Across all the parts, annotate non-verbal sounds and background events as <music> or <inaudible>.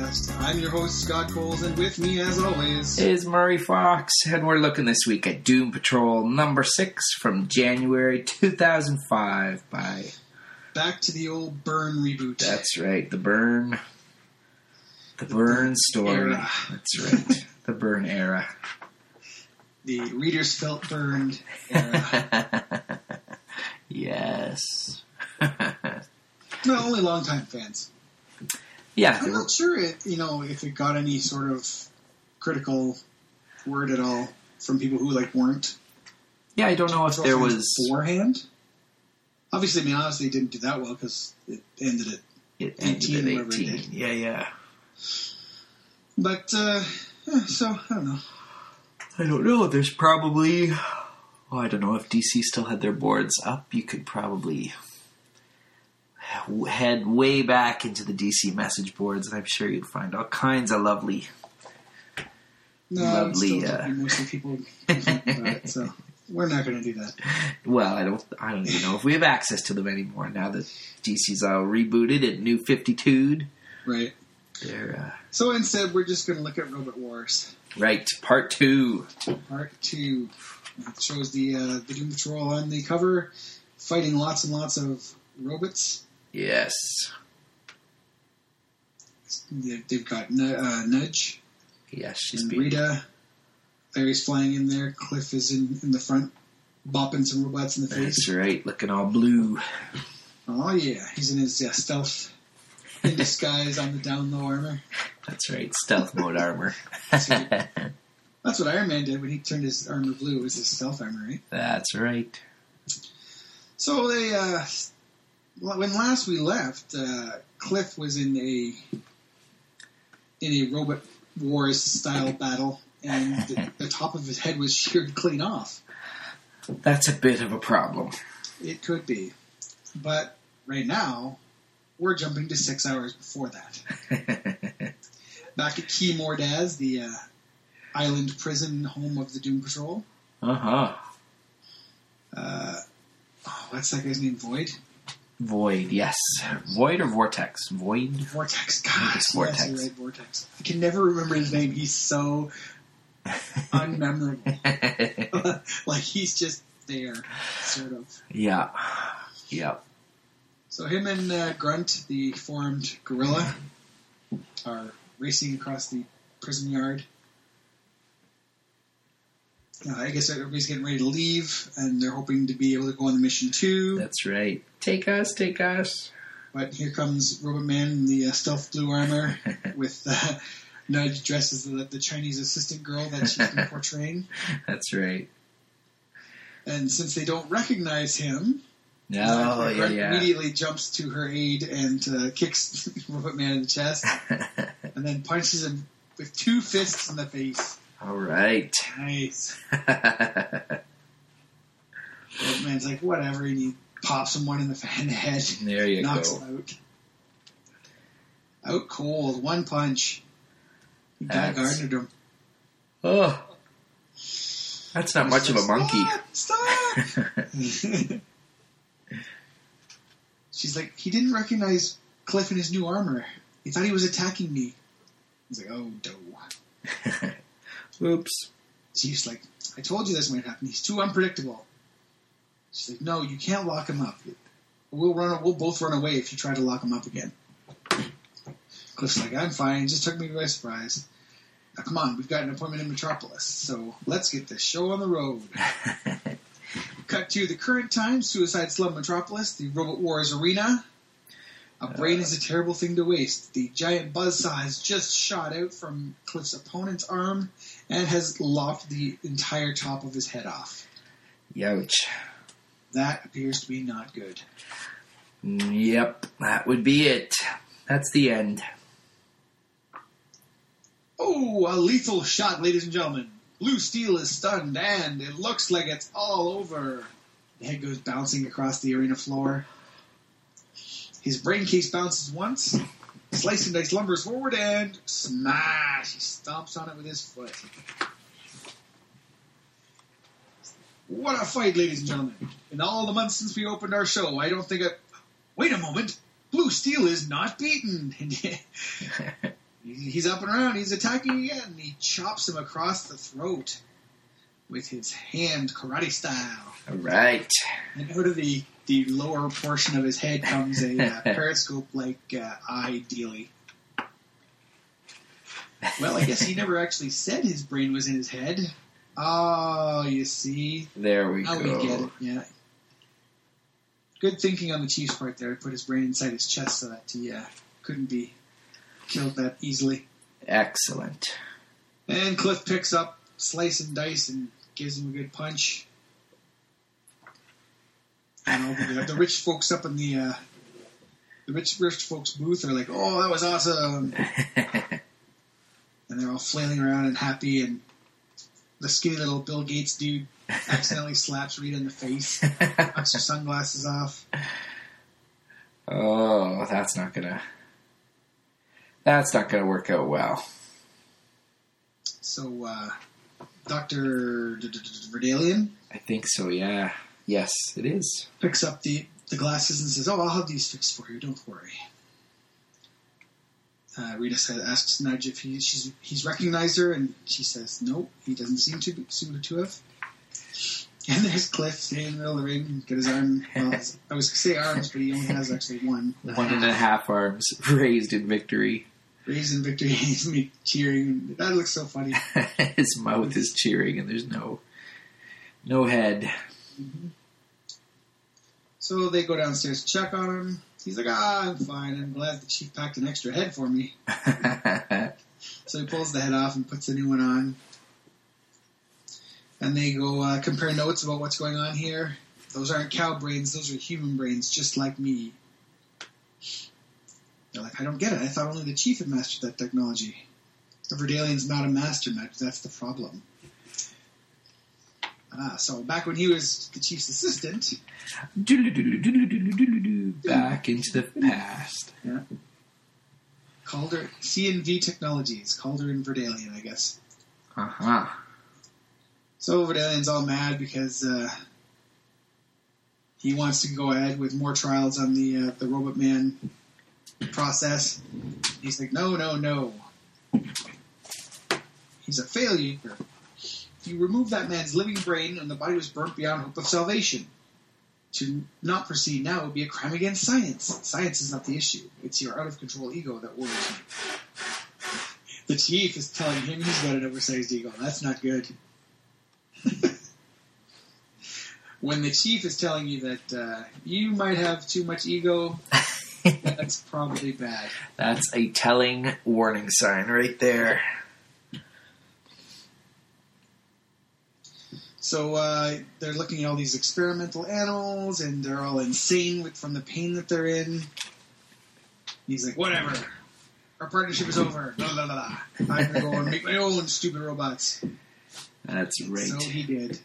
Podcast. I'm your host, Scott Coles, and with me, as always, is Murray Fox, and we're looking this week at Doom Patrol number six from January 2005 by. back to the old Byrne reboot. That's right, the Byrne. The Byrne story. era. That's right, the Byrne era. the readers felt burned era. <laughs> yes. no, only longtime fans. Yeah, I'm not sure it, you know, if it got any sort of critical word at all from people who like weren't. yeah. I don't know if there was. beforehand. Obviously, I mean, honestly, it didn't do that well because it ended it. It ended 18, at whatever it 18. Yeah, yeah. But uh, yeah, so I don't know. I don't know. There's probably. Oh, I don't know if DC still had their boards up. You could probably head way back into the DC message boards, and I'm sure you'd find all kinds of lovely. No, Lovely, uh, mostly people it, so we're not going to do that. Well, I don't. I don't even know if we have access to them anymore now that DC's all rebooted and new 52'd. Right. They're So instead, we're just going to look at Robot Wars uh, right. Part two. Part Two. It shows the uh, the Doom Patrol on the cover, fighting lots and lots of robots. Yes. They- They've got uh, Nudge Yes, she's and Rita. Larry's flying in there. Cliff is in, in the front, bopping some robots in the face. That's right. Looking all blue. Oh yeah, he's in his uh, stealth in disguise on the down low armor. That's right. Stealth mode armor. Sweet. <laughs> That's what Iron Man did when he turned his armor blue. It was his stealth armor, right? That's right. So they, uh, when last we left, uh, Cliff was in a in a robot wars style battle, and the, the top of his head was <laughs> sheared clean off. That's a bit of a problem. It could be, but right now we're jumping to six hours before that. <laughs> Back at Key Mordaz, the uh, island prison home of the Doom Patrol. Uh huh. Uh, oh, what's that guy's name? Void. Void, yes. Void or vortex? Void. Vortex. God, it's yes, Vortex. you're right, Vortex. I can never remember his name. He's so <laughs> unmemorable. <laughs> like he's just there, sort of. yeah. Yeah. So him and uh, Grunt, the formed gorilla, are racing across the prison yard. Uh, I guess everybody's getting ready to leave, and they're hoping to be able to go on the mission too. That's right. Take us, take us. But here comes Robot Man in the uh, stealth blue armor <laughs> with uh, Nudge dressed as the, the Chinese assistant girl that she's been <laughs> portraying. That's right. And since they don't recognize him, Oh, yeah, yeah. immediately jumps to her aid and uh, kicks <laughs> Robot Man in the chest, and then punches him with two fists in the face. All right. Nice. <laughs> Man's like, whatever, and he pops him one in the, in the head, there you knocks go. him out. Out cold, one punch. He got That's- him. Oh. That's not much of a monkey. Stop! Stop! <laughs> She's like, he didn't recognize Cliff in his new armor. He thought he was attacking me. He's like, oh, no. <laughs> Oops. She's like, I told you this might happen. He's too unpredictable. She's like, no, you can't lock him up. We'll run. We'll both run away if you try to lock him up again. Cliff's like, I'm fine. Just took me by surprise. Now, come on, we've got an appointment in Metropolis, so let's get this show on the road. <laughs> Cut to the current time, Suicide Slum Metropolis, the Robot Wars arena. A brain is a terrible thing to waste. The giant buzzsaw has just shot out from Cliff's opponent's arm and has lopped the entire top of his head off. Youch. That appears to be not good. Yep, that would be it. That's the end. Oh, a lethal shot, ladies and gentlemen. Blue Steel is stunned, and it looks like it's all over. The head goes bouncing across the arena floor. His brain case bounces once. Slicing and Dice lumbers forward and smash! He stomps on it with his foot. What a fight, ladies and gentlemen. In all the months since we opened our show, I don't think I. Wait a moment! Blue Steel is not beaten! <laughs> He's up and around. He's attacking again. He chops him across the throat with his hand, karate style. All right. And out of the, the lower portion of his head comes a uh, <laughs> periscope like uh, eye dealy. Well, I guess he never actually said his brain was in his head. Oh, you see. There we Now go. we get it. Yeah. Good thinking on the Chief's part there. Put his brain inside his chest so that he uh, couldn't be killed that easily. Excellent. And Cliff picks up Slice and Dice and gives him a good punch. All the, the rich folks up in the uh, the rich rich folks booth are like, "Oh, that was awesome!" And they're all flailing around and happy. And the skinny little Bill Gates dude accidentally <laughs> slaps Rita in the face, <laughs> knocks her sunglasses off. oh, that's not gonna. That's not gonna work out well. So, uh, Doctor Verdalian I think so. Yeah. Yes, it is. picks up the, the glasses and says, "Oh, I'll have these fixed for you. Don't worry." Uh, Rita says, asks Nudge if he she's he's recognized her, and she says, "Nope, he doesn't seem to seem to have." And there's Cliff sitting in the middle of the ring, got his arm. Well, <laughs> I was going to say arms, but he only has actually one. One and a half arms <laughs> raised in victory. Raised in victory, <laughs> he's me cheering. That looks so funny. His mouth is cheering, and there's no, no head. So they go downstairs to check on him. He's like, "Ah, I'm fine. I'm glad the chief packed an extra head for me." <laughs> So he pulls the head off and puts a new one on. And they go uh, compare notes about what's going on here. Those aren't cow brains, those are human brains, just like me. They're like, I don't get it. I thought only the chief had mastered that technology. The Verdalian's not a master, Matt. That's the problem. Ah, so back when he was the chief's assistant, Back into the past. Caulder C&V Technologies, Caulder and Verdalian, I guess. Uh huh. So Verdalian's all mad because uh, he wants to go ahead with more trials on the uh, the Robot Man process. He's like, no, no, no. He's a failure. You remove that man's living brain, and the body was burnt beyond hope of salvation. To not proceed now would be a crime against science. Science is not the issue. It's your out of control ego that worries me. The chief is telling him he's got an oversized ego. That's not good. <laughs> when the chief is telling you that uh, you might have too much ego, <laughs> that's probably bad. That's a telling warning sign right there. So uh, they're looking at all these experimental animals, and they're all insane with, from the pain that they're in. He's like, whatever. Our partnership is over. Blah, blah, blah, blah. I'm going to go and make my own stupid robots. That's right. So he did.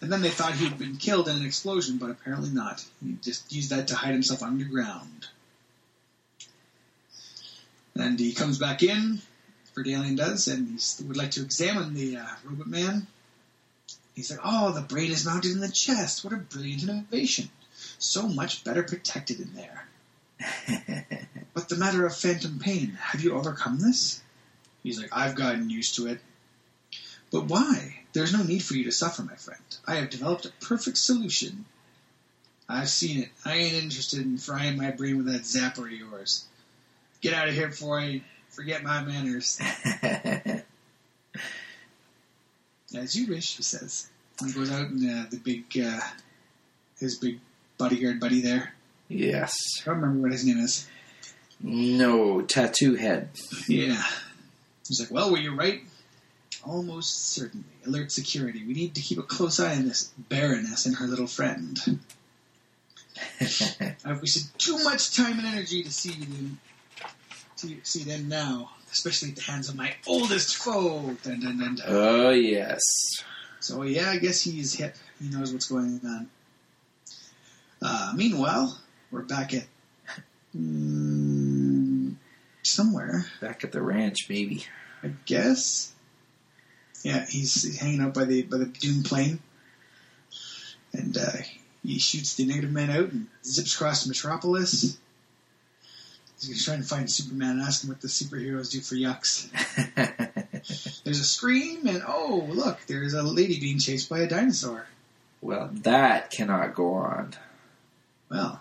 And then they thought he'd been killed in an explosion, but apparently not. He just used that to hide himself underground. And he comes back in, Verdalian does, and he would like to examine the uh, robot man. He's like, oh, the brain is mounted in the chest. What a brilliant innovation. So much better protected in there. <laughs> but the matter of phantom pain, have you overcome this? He's like, I've gotten used to it. But why? There's no need for you to suffer, my friend. I have developed a perfect solution. I've seen it. I ain't interested in frying my brain with that zapper of yours. Get out of here before I forget my manners. <laughs> As you wish, he says. He goes out and uh, the big, uh, his big bodyguard buddy there. yes. I don't remember what his name is. No tattoo head. Yeah. He's like, well, were you right? Almost certainly. Alert security. We need to keep a close eye on this Baroness and her little friend. <laughs> I've wasted too much time and energy to see them. To see them now, especially at the hands of my oldest foe. Dun, dun, dun. Oh yes. So yeah, I guess he's hip. He knows what's going on. Uh, meanwhile, we're back at mm, somewhere, Back at the ranch, maybe. I guess. Yeah, he's, he's hanging out by the by the Doom plane, and uh, he shoots the negative man out and zips across Metropolis. He's trying to find Superman and ask him what the superheroes do for yucks. <laughs> There's a scream, and oh look, there's a lady being chased by a dinosaur. well, that cannot go on. Well,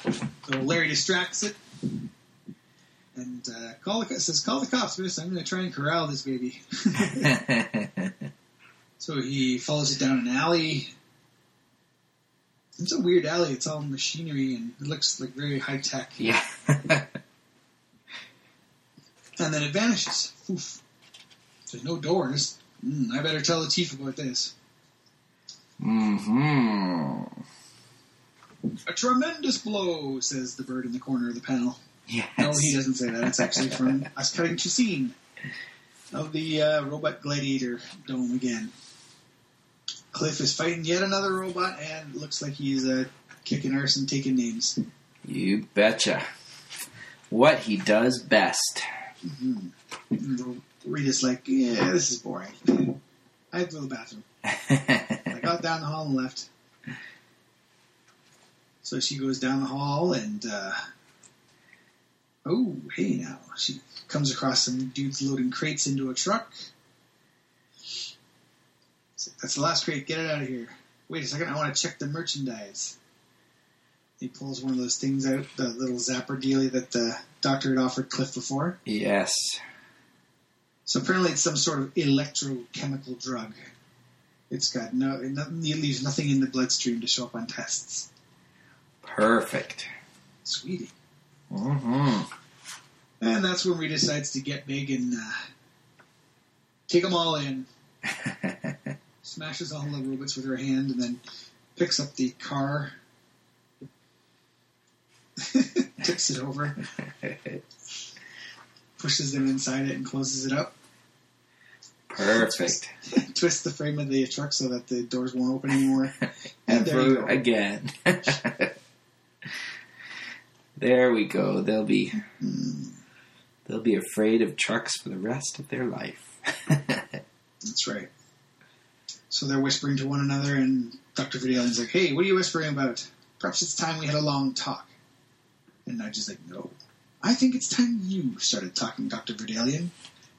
so Larry distracts it and uh, call the says, "Call the cops, miss. I'm going to try and corral this baby." <laughs> <laughs> so he follows it down an alley. It's a weird alley. It's all machinery and it looks like very high tech. yeah. <laughs> And then it vanishes. Oof. There's no doors. Mm, I better tell the chief about this. hmm A tremendous blow, says the bird in the corner of the panel. Yes. No, he doesn't say that. It's actually from us cutting to scene of the uh, robot gladiator dome again. Cliff is fighting yet another robot, and looks like he's uh, kicking arse and taking names. You betcha. What he does best. Mm-hmm. Rita's like, yeah, this is boring. I have to go to the bathroom. I got down the hall and left. So she goes down the hall and, uh, oh, hey now. She comes across some dudes loading crates into a truck. That's the last crate. Get it out of here. Wait a second. I want to check the merchandise. He pulls one of those things out, the little zapper dealie that the doctor had offered Cliff before. yes. So apparently, it's some sort of electrochemical drug. It's got no, it it leaves nothing in the bloodstream to show up on tests. Perfect. Sweetie. Mm-hmm. And that's when Rita decides to get big and uh, take them all in. <laughs> Smashes all the robots with her hand and then picks up the car, <laughs> tips it over, <laughs> pushes them inside it, and closes it up. Perfect. <laughs> Twists the frame of the truck so that the doors won't open anymore. And there you go. again. there we go. They'll be Mm, they'll be afraid of trucks for the rest of their life. that's right. So they're whispering to one another, and Dr. Vidalian's like, hey, what are you whispering about? Perhaps it's time we had a long talk. And Nudge like, no. I think it's time you started talking, Dr. Vidalian.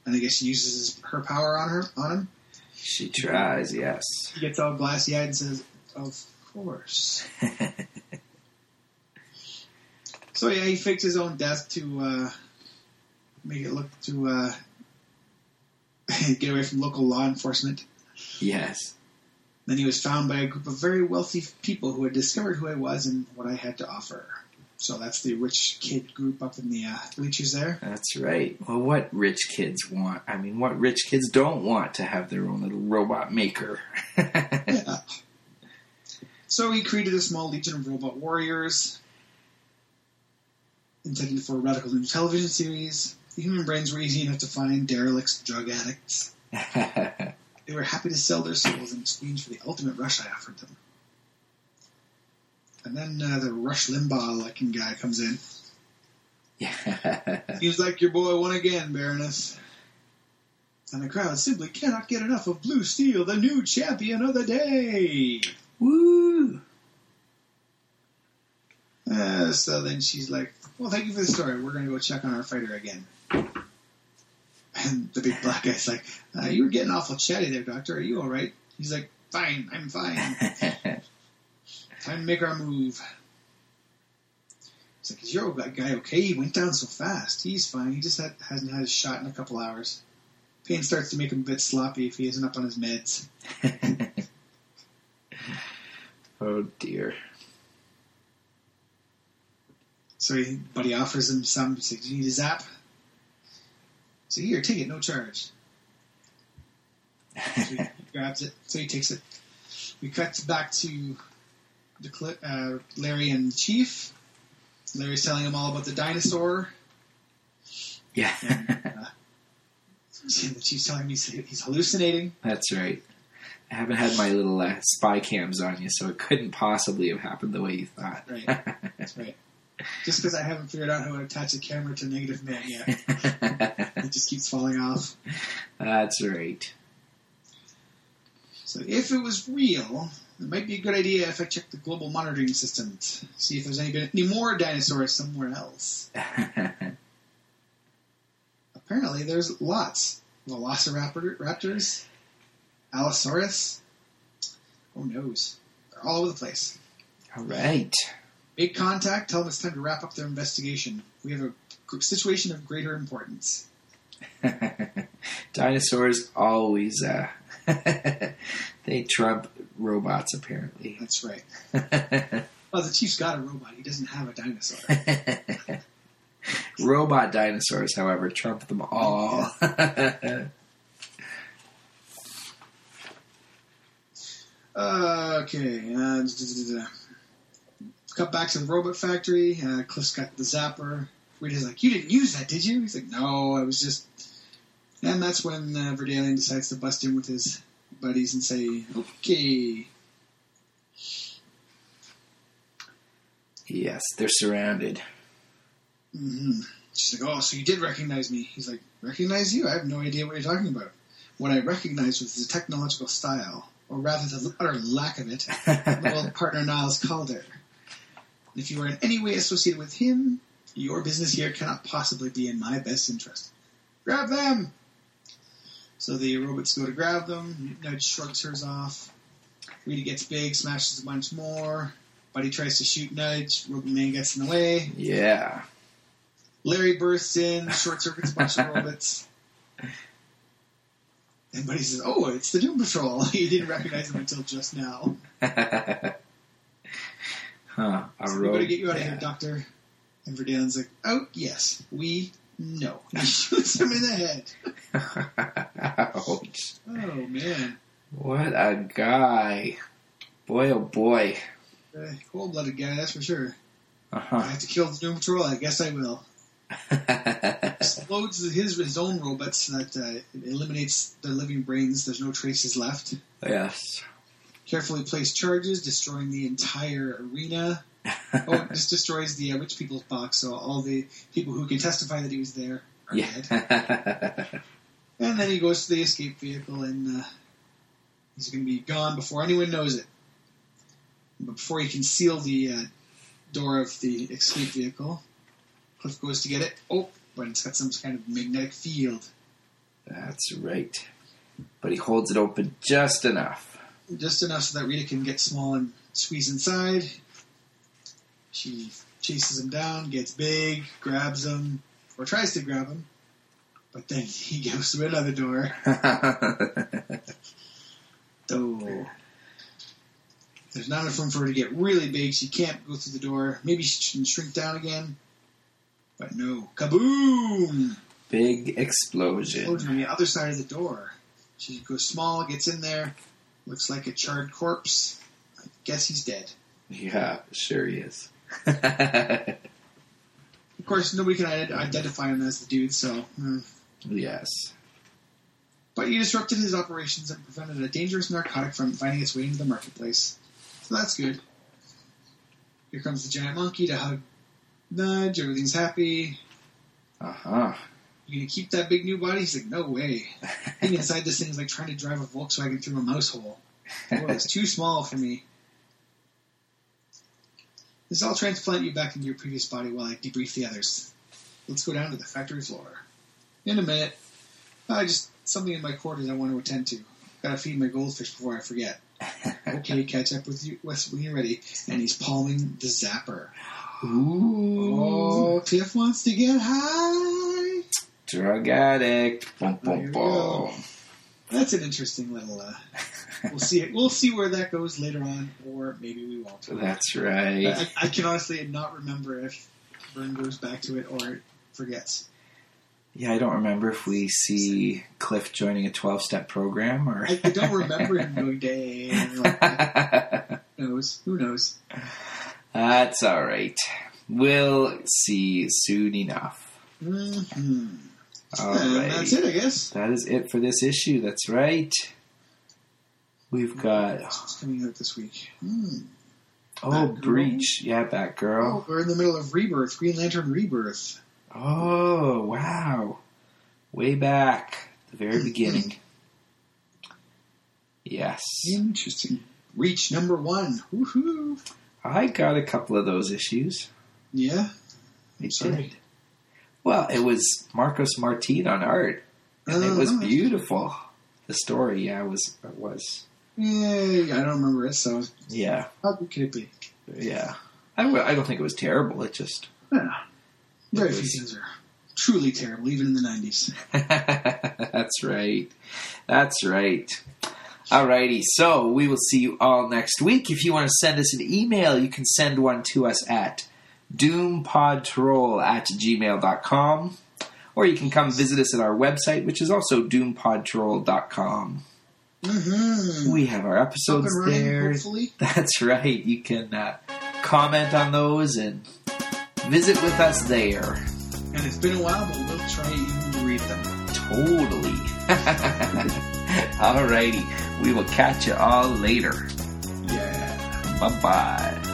And I guess she uses her power on her on him. she tries, yes. He gets all glassy eyed and says, Of course. <laughs> So yeah, he faked his own death to uh, make it look to uh, <laughs> get away from local law enforcement. Yes. Then he was found by a group of very wealthy people who had discovered who I was and what I had to offer. So that's the rich kid group up in the uh, bleachers there. That's right. Well, what rich kids want? I mean, what rich kids don't want to have their own little robot maker? <laughs> Yeah. So he created a small legion of robot warriors intended for a radical new television series. The human brains were easy enough to find derelicts, drug addicts. <laughs> They were happy to sell their souls in exchange for the ultimate rush I offered them. And then uh, the Rush Limbaugh looking guy comes in. yeah. <laughs> Seems like your boy won again, Baroness. And the crowd simply cannot get enough of Blue Steel, the new champion of the day. Woo! Uh, so then she's like, "Well, thank you for the story. We're going to go check on our fighter again." And <laughs> the big black guy's like, uh, "You were getting awful chatty there, Doctor. Are you all right?" He's like, "Fine, I'm fine. <laughs> Time to make our move." It's like, "Is your guy okay? He went down so fast. He's fine. He just had, hasn't had his shot in a couple hours. Pain starts to make him a bit sloppy if he isn't up on his meds." <laughs> oh dear. So he, but he offers him some. He's like, "Do you need a zap?" So here, take it, no charge. So he <laughs> grabs it. So he takes it. We cut back to the cli- uh, Larry and Chief. Larry's telling him all about the dinosaur. Yeah, The chief's telling me he's he's hallucinating. that's right. I haven't had my little uh, spy cams on you, so it couldn't possibly have happened the way you thought. Right. <laughs> That's right. Just because I haven't figured out how to attach a camera to Negative Man yet, <laughs> it just keeps falling off. that's right. So if it was real, it might be a good idea if I check the global monitoring systems, see if there's any, any more dinosaurs somewhere else. <laughs> Apparently, there's lots. Velociraptor, raptors, Allosaurus. Who knows? They're all over the place. All right. Make contact. Tell them it's time to wrap up their investigation. We have a situation of greater importance. <laughs> Dinosaurs always uh, <laughs> they trump robots apparently. That's right. <laughs> Well, the chief's got a robot. He doesn't have a dinosaur. Robot dinosaurs, however, trump them all. Uh, okay. Uh, d- d- d- d- cut back to the robot factory. Uh, Cliff's got the zapper. Rita's like, "You didn't use that, did you?" He's like, "No, I was just." And that's when uh, Verdalian decides to bust in with his buddies and say, "Okay." yes, they're surrounded. hmm She's like, "Oh, so you did recognize me?" He's like, "Recognize you? I have no idea what you're talking about. What I recognized was the technological style, or rather, the utter lack of it, <laughs> my old partner Niles Caulder. If you are in any way associated with him, your business here cannot possibly be in my best interest. Grab them!" So the robots go to grab them. Nudge shrugs hers off. Rita gets big, smashes a bunch more. Buddy tries to shoot Nudge. Robot Man gets in the way. Yeah. Larry bursts in, short circuits a bunch of robots. And Buddy says, "Oh, it's the Doom Patrol." <laughs> he didn't recognize them until just now. <laughs> huh. A So we ro- gotta get you out of here, Doctor. And Verdalian's like, "Oh, yes, we know." <laughs> He shoots him in the head. <laughs> Ouch. Oh man, What a guy. Boy, oh boy. uh, cold-blooded guy, that's for sure. I Uh-huh. have to kill the Doom Patrol. I guess I will. <laughs> Explodes his his own robots that uh, eliminates their living brains. There's no traces left. yes. Carefully placed charges, destroying the entire arena. <laughs> Oh, it just destroys the uh, rich people's box, so all the people who can testify that he was there are dead. yeah. <laughs> And then he goes to the escape vehicle, and uh, he's going to be gone before anyone knows it. But before he can seal the uh, door of the escape vehicle, Cliff goes to get it. Oh, but it's got some kind of magnetic field. That's right. But he holds it open just enough. Just enough so that Rita can get small and squeeze inside. She chases him down, gets big, grabs him, or tries to grab him, but then <laughs> he goes through another door. <laughs> So there's not enough room for her to get really big. She can't go through the door. Maybe she can shrink down again, but no. Kaboom! Big explosion. Explosion on the other side of the door. She goes small, gets in there, looks like a charred corpse. I guess he's dead. Yeah, sure he is. <laughs> Of course, nobody can identify him as the dude, so. hmm. yes. But he disrupted his operations and prevented a dangerous narcotic from finding its way into the marketplace. So that's good. Here comes the giant monkey to hug Nudge. Everything's happy. Uh huh. You gonna keep that big new body? He's like, no way. Being inside this thing is like trying to drive a Volkswagen through a mouse hole. Boy, it's too small for me. This I'll transplant you back into your previous body while I debrief the others. Let's go down to the factory floor. In a minute. I just something in my quarters I want to attend to. Gotta feed my goldfish before I forget. Okay, catch up with you with when you're ready. And he's palming the zapper. Ooh. Oh, oh Tiff wants to get high. Drug addict. Boom, There boom, boom. That's an interesting little. Uh, we'll see. We'll see where that goes later on, or maybe we won't. That's right. I, I can honestly not remember if Byrne goes back to it or forgets. Yeah, I don't remember if we see Cliff joining a 12 step program or. I, I don't remember him going down. Like. <laughs> Who knows? Who knows? That's alright. We'll see soon enough. Mm-hmm. Right. that's it, I guess. That is it for this issue. That's right. We've got What's coming out this week? Hmm. oh Batgirl. Breach, yeah, Batgirl. Oh, we're in the middle of Rebirth, Green Lantern Rebirth. Oh wow, way back the very beginning. Yes, Interesting. Reach number one. Woohoo! I got a couple of those issues. Yeah. I sorry. did. Well, it was Marcos Martin on art, and it was Uh-huh. beautiful. The story, yeah, it was it was Yeah, I don't remember it, so yeah how good could it be? yeah. I, w- I don't think it was terrible. It just Yeah. Very few things are truly terrible, even in the 90s. <laughs> That's right. That's right. Alrighty, so we will see you all next week. If you want to send us an email, you can send one to us at doompodtrol at gmail.com. Or you can come visit us at our website, which is also doompodtrol.com. Mm-hmm. We have our episodes running, there. hopefully. <laughs> That's right. You can uh, comment on those and visit with us there. And it's been a while, but we'll try to read them. Totally. <laughs> Alrighty. We will catch you all later. Yeah. Bye bye.